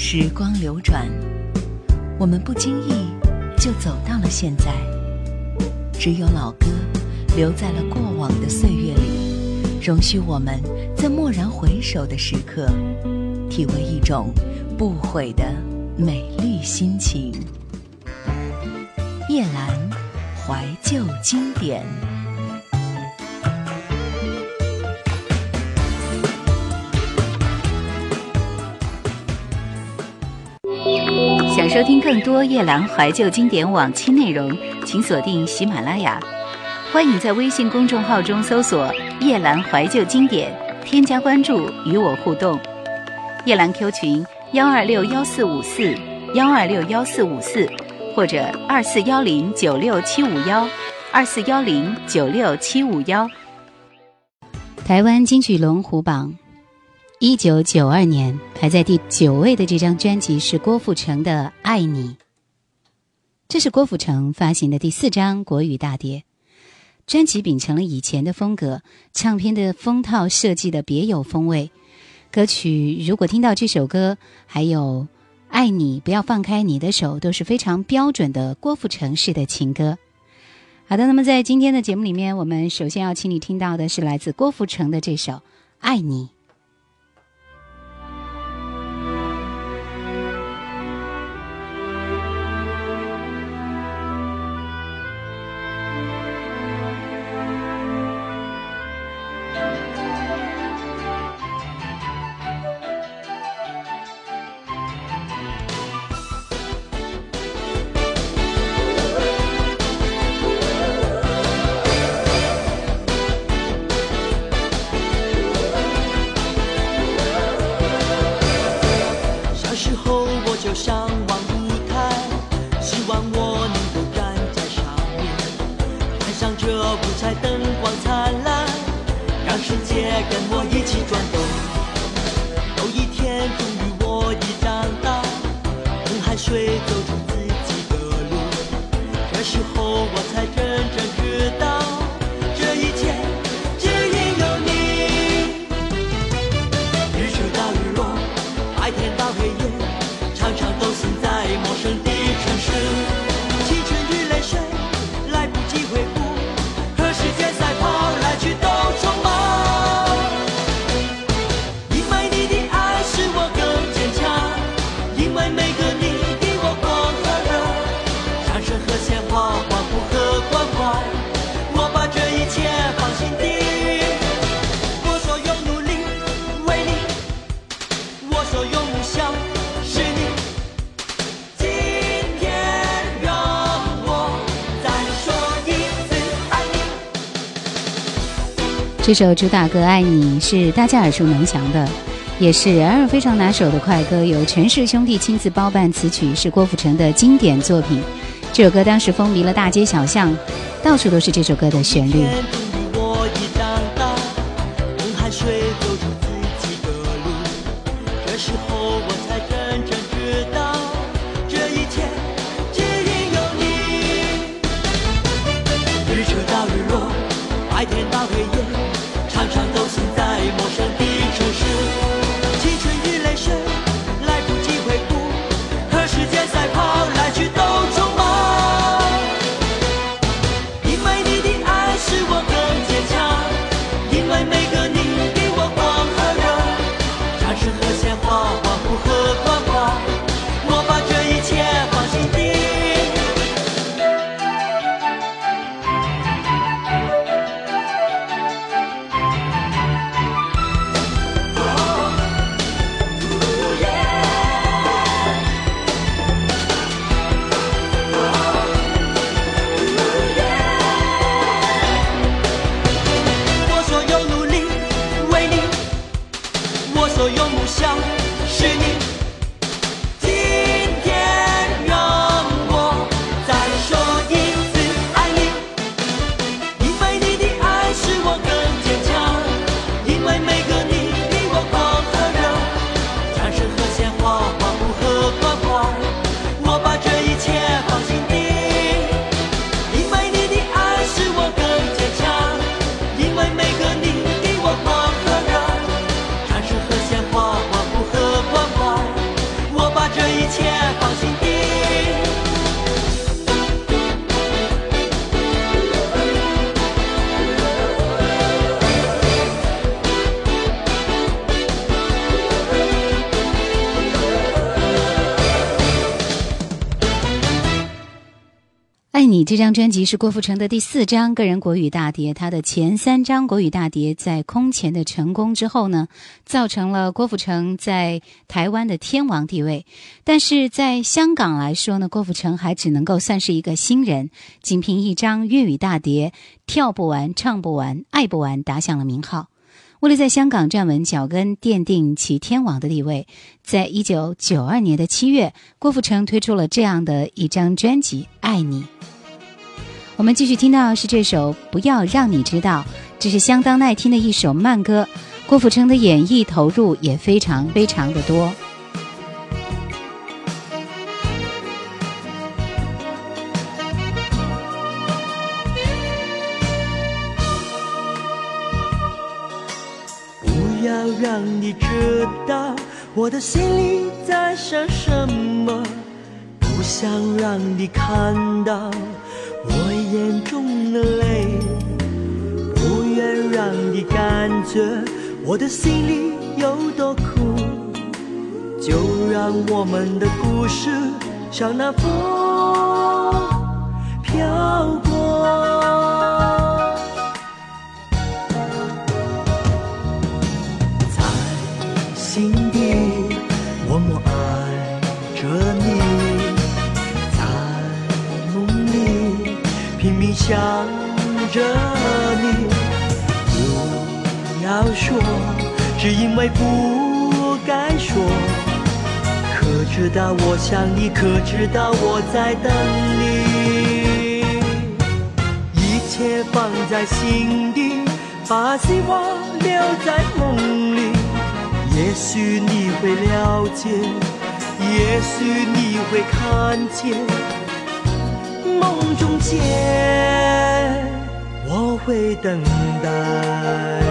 时光流转，我们不经意就走到了现在。只有老歌留在了过往的岁月里，容许我们在蓦然回首的时刻，体味一种不悔的美丽心情。叶兰怀旧经典。收听更多夜兰怀旧经典往期内容，请锁定喜马拉雅。欢迎在微信公众号中搜索“夜兰怀旧经典”，添加关注与我互动。夜兰 Q 群：幺二六幺四五四幺二六幺四五四，或者二四幺零九六七五幺二四幺零九六七五幺。台湾金曲龙虎榜。一九九二年排在第九位的这张专辑是郭富城的《爱你》，这是郭富城发行的第四张国语大碟。专辑秉承了以前的风格，唱片的封套设计的别有风味。歌曲如果听到这首歌，还有《爱你》，不要放开你的手，都是非常标准的郭富城式的情歌。好的，那么在今天的节目里面，我们首先要请你听到的是来自郭富城的这首《爱你》。这首主打歌《爱你》是大家耳熟能详的，也是然而非常拿手的快歌，由陈氏兄弟亲自包办词曲，是郭富城的经典作品。这首歌当时风靡了大街小巷，到处都是这首歌的旋律。这张专辑是郭富城的第四张个人国语大碟，他的前三张国语大碟在空前的成功之后呢，造成了郭富城在台湾的天王地位。但是在香港来说呢，郭富城还只能够算是一个新人，仅凭一张粤语大碟，跳不完、唱不完、爱不完，打响了名号。为了在香港站稳脚跟，奠定其天王的地位，在一九九二年的七月，郭富城推出了这样的一张专辑《爱你》。我们继续听到是这首《不要让你知道》，这是相当耐听的一首慢歌。郭富城的演绎投入也非常非常的多。不要让你知道我的心里在想什么，不想让你看到我眼中的泪，不愿让你感觉我的心里有多苦，就让我们的故事像那风飘过。想着你。不要说，只因为不该说。可知道我想你，可知道我在等你。一切放在心底，把希望留在梦里。也许你会了解，也许你会看见，梦中见，会等待。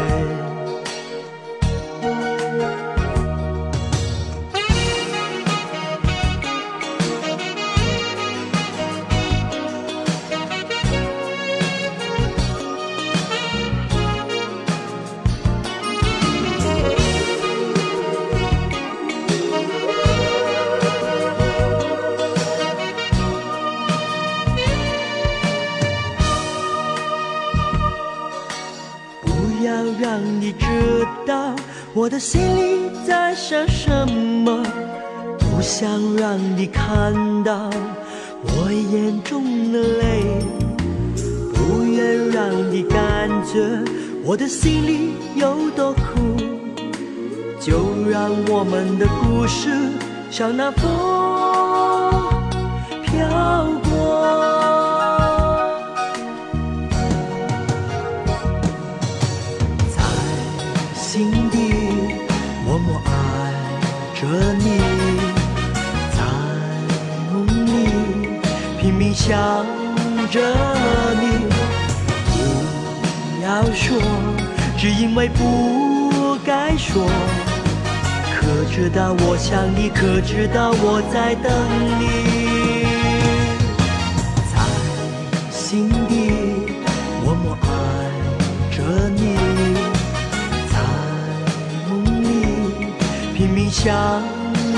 心里在想什么？不想让你看到我眼中的泪，不愿让你感觉我的心里有多苦，就让我们的故事像那风飘想着你，不要说，只因为不该说。可知道我想你，可知道我在等你，在心底默默爱着你。在梦里，拼命想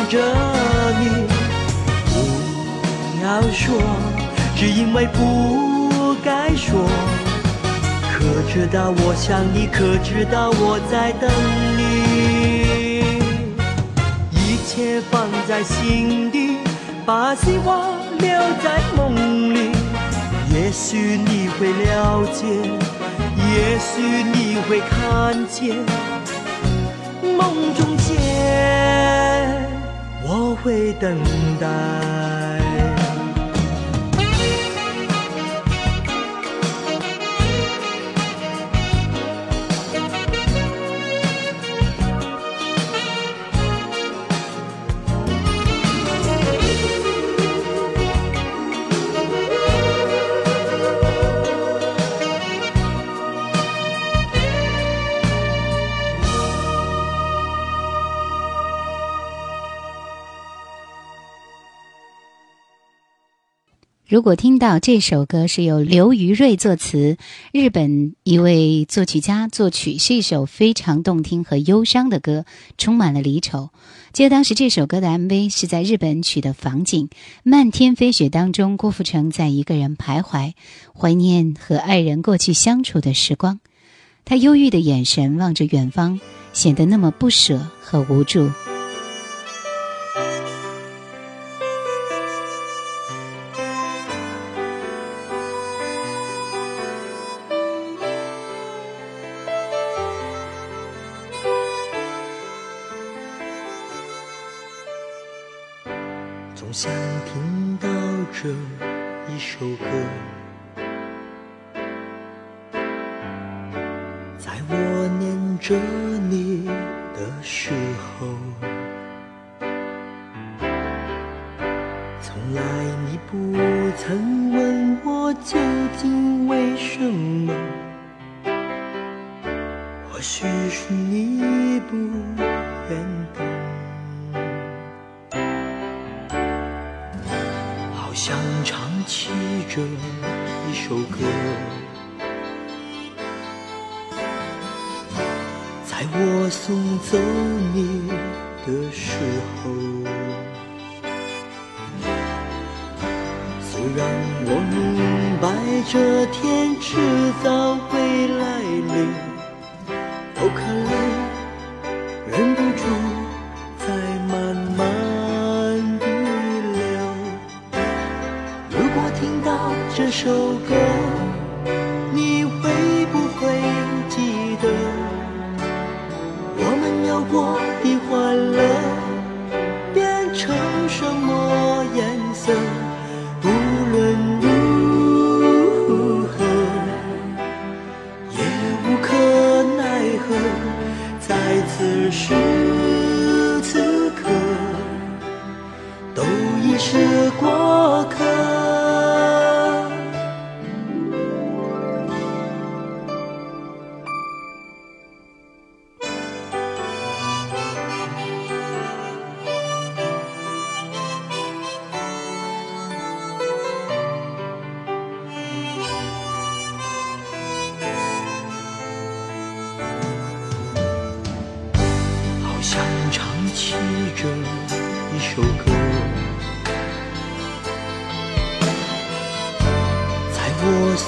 着你，不要说，只因为不该说。可知道我想你，可知道我在等你。一切放在心底，把希望留在梦里。也许你会了解，也许你会看见。梦中见，我会等待。如果听到这首歌是由刘于瑞作词，日本一位作曲家作曲，是一首非常动听和忧伤的歌，充满了离愁。记得当时这首歌的 MV 是在日本取的房景，漫天飞雪当中，郭富城在一个人徘徊，怀念和爱人过去相处的时光。他忧郁的眼神望着远方，显得那么不舍和无助。想听到这一首歌，在我念着我明白这天迟早会来临，有可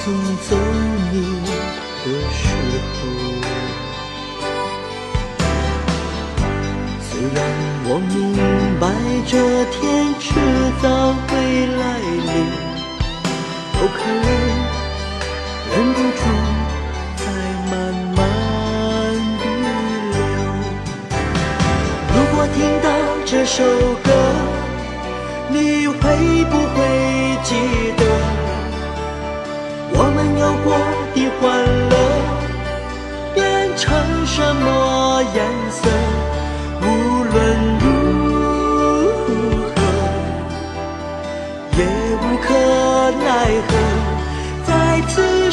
匆匆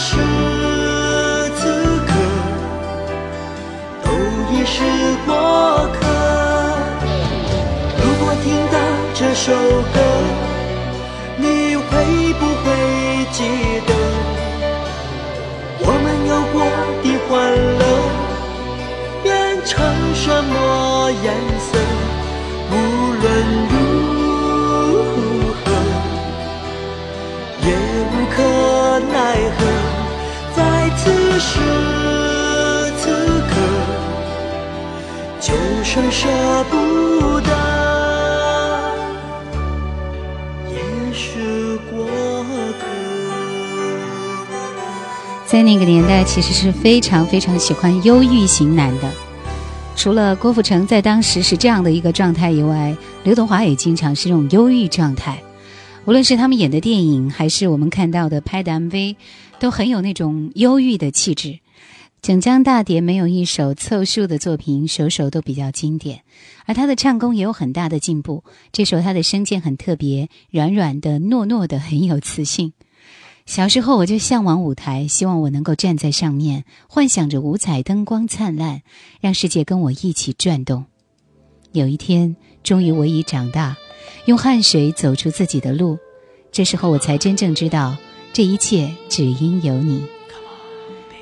是此刻，都已是过客。如果听到这首歌，你会不会记得舍不得。也是过客在那个年代，其实是非常非常喜欢忧郁型男的。除了郭富城在当时是这样的一个状态以外，刘德华也经常是这种忧郁状态。无论是他们演的电影，还是我们看到的拍的 MV，都很有那种忧郁的气质。整张大碟没有一首凑数的作品，首首都比较经典。而他的唱功也有很大的进步。这首他的声线很特别，软软的、糯糯的，很有磁性。小时候我就向往舞台，希望我能够站在上面，幻想着五彩灯光灿烂，让世界跟我一起转动。有一天，终于我已长大，用汗水走出自己的路，这时候我才真正知道，这一切只因有你。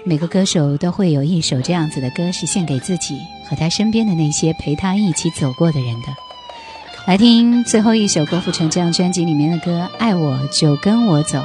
每个歌手都会有一首这样子的歌，是献给自己和他身边的那些陪他一起走过的人的。来听最后一首郭富城这张专辑里面的歌，《爱我就跟我走》。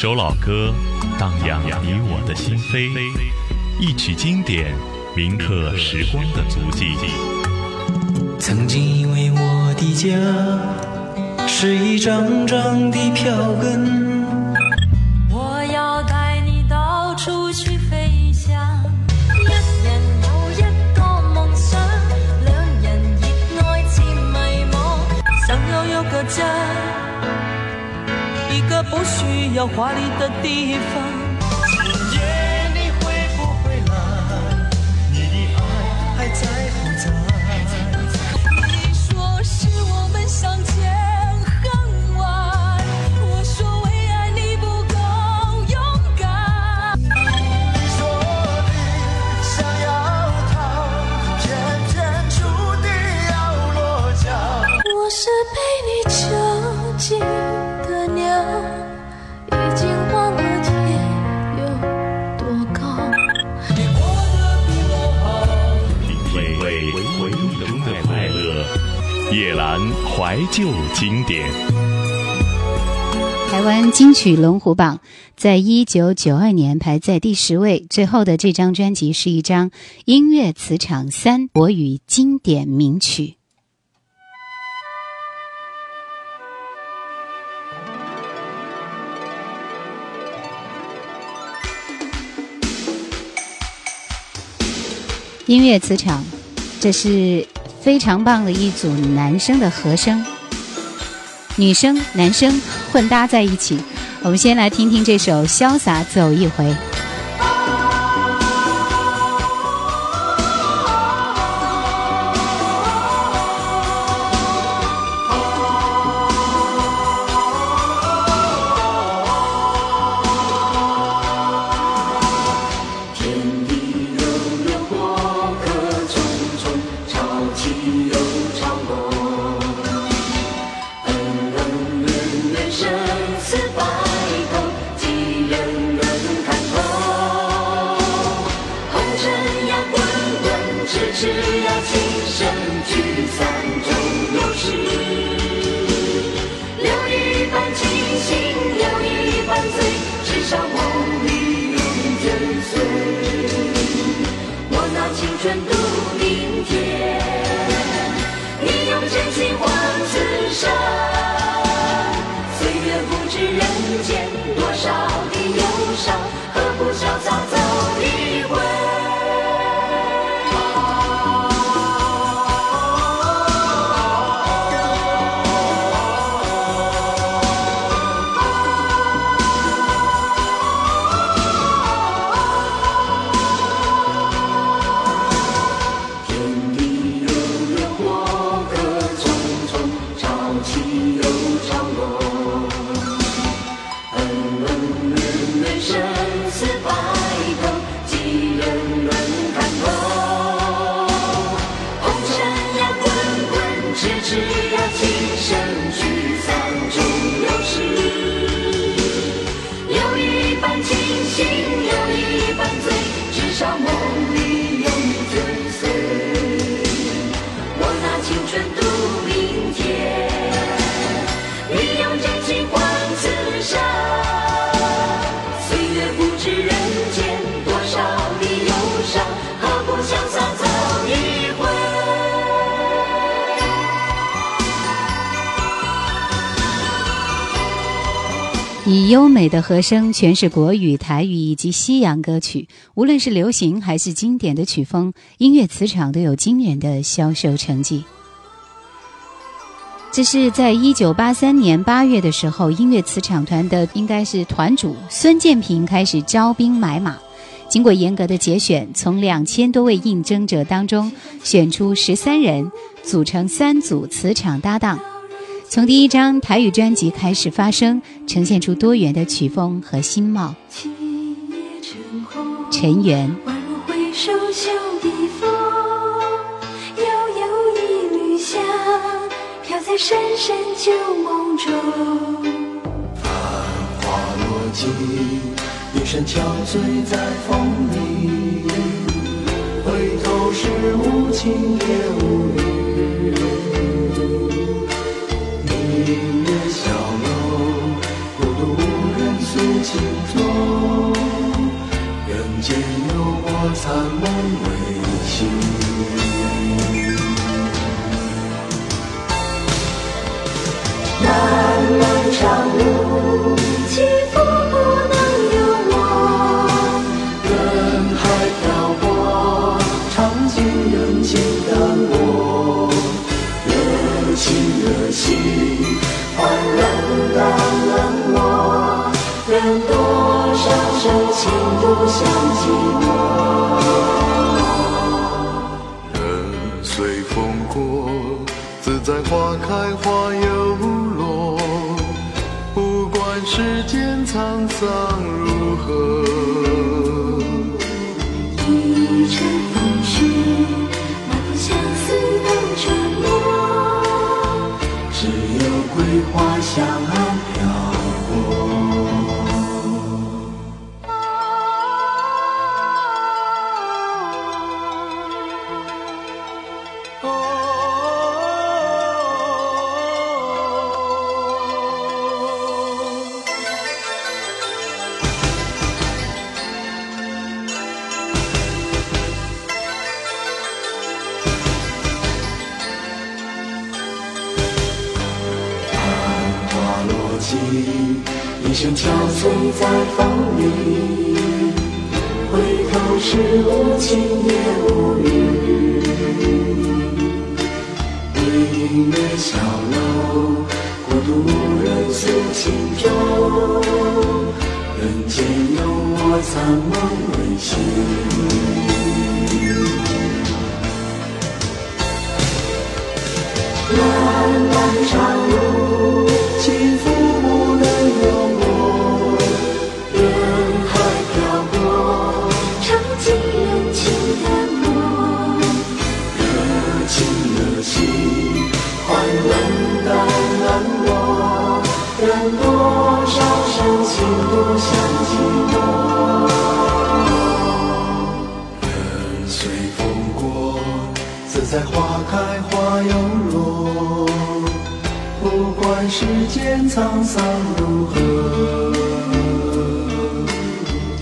首老歌，荡漾你我的心扉；一曲经典，铭刻时光的足迹。曾经以为我的家是一张张的票根，要华丽的地方。曲龙虎榜在一九九二年排在第十位。最后的这张专辑是一张音乐磁场三国语经典名曲。音乐磁场，这是。非常棒的一组男生的和声，女生、男生混搭在一起。我们先来听听这首《潇洒走一回》。优美的和声诠释国语、台语以及西洋歌曲，无论是流行还是经典的曲风，音乐磁场都有惊人的销售成绩。这是在一九八三年八月的时候，音乐磁场团的应该是团主孙建平开始招兵买马。经过严格的节选，从两千多位应征者当中选出十三人，组成三组磁场搭档。从第一张台语专辑开始发声，呈现出多元的曲风和新貌。尘缘。在深深旧梦中，繁花落尽，一身憔悴在风里。回头是无情也无语。明月小楼，孤独无人诉情衷。人间有我残梦未醒。漫漫长路，起伏淡冷漠。任多少深情独向寂寞。人随风过，自在花开花又落，不管。世间沧桑如何？一生憔悴在风里，回头是无情也无语。明月小楼，孤独无人诉情衷。人间有我残梦未醒。漫漫长路，在花开花又落，不管世间沧桑如何。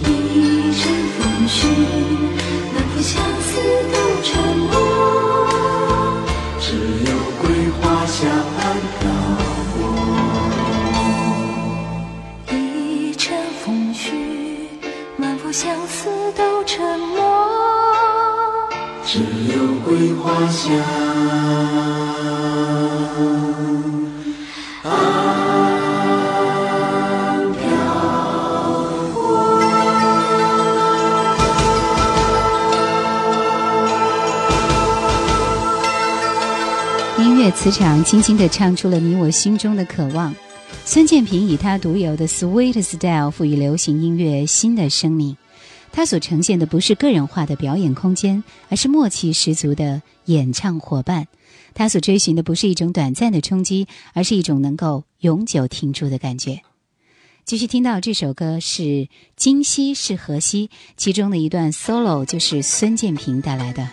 一阵风絮，花香飘过。音乐磁场轻轻地唱出了你我心中的渴望。孙建平以他独有的 sweet style 赋予流行音乐新的生命。他所呈现的不是个人化的表演空间，而是默契十足的演唱伙伴。他所追寻的不是一种短暂的冲击，而是一种能够永久停驻的感觉。继续听到这首歌是《今夕是何夕》，其中的一段 solo 就是孙建平带来的。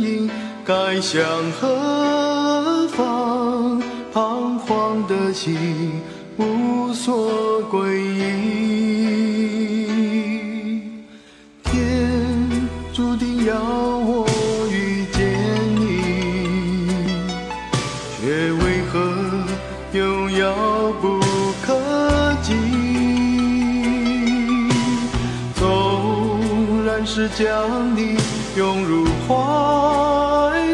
影该向何方？彷徨的心无所归依。天注定要我遇见你，却为何又遥不可及？纵然是将你拥入怀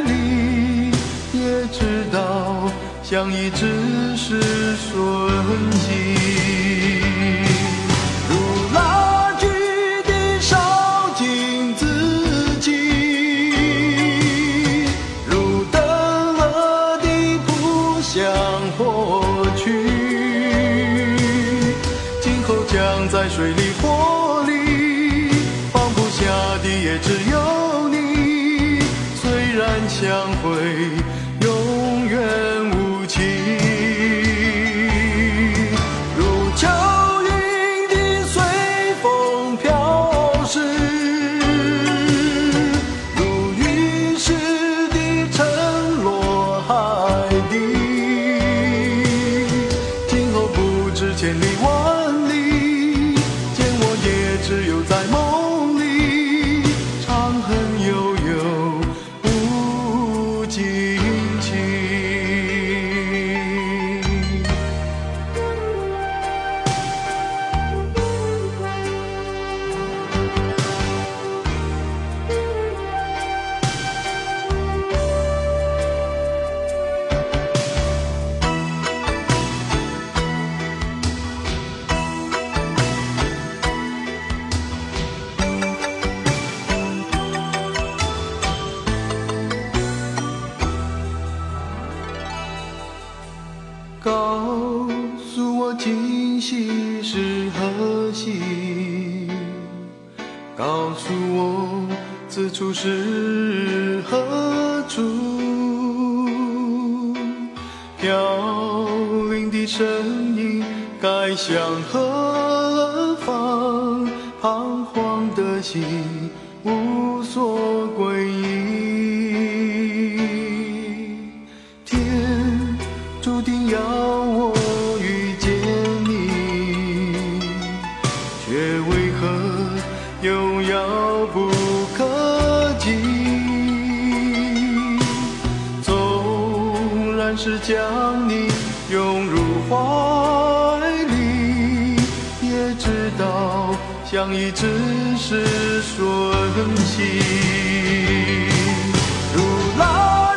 里，也知道相依只是瞬息。如蜡炬的烧尽自己，如灯蛾的扑向火去。今后将在水里火里，放不下的也只有你。相会处是何处？飘零的身影该向何道相依只是瞬息。如来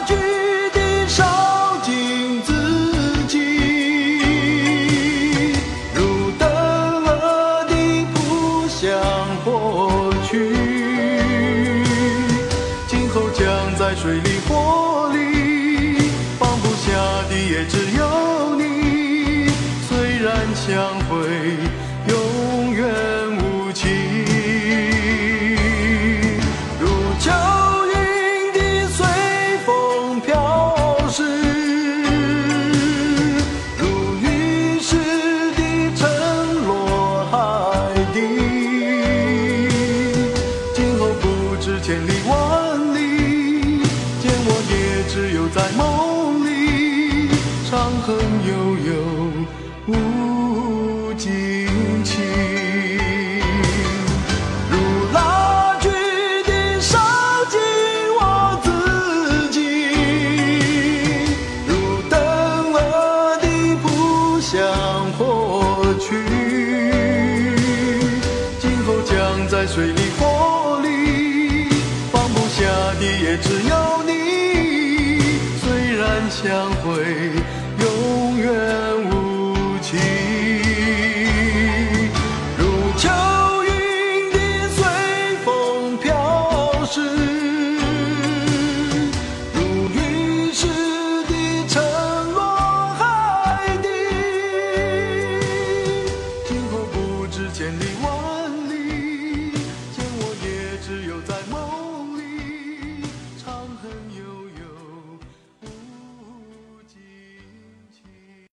尽情。如蜡炬地烧尽我自己，如灯蛾地扑向火去。今后将在水里火里，放不下的也只有你。虽然相会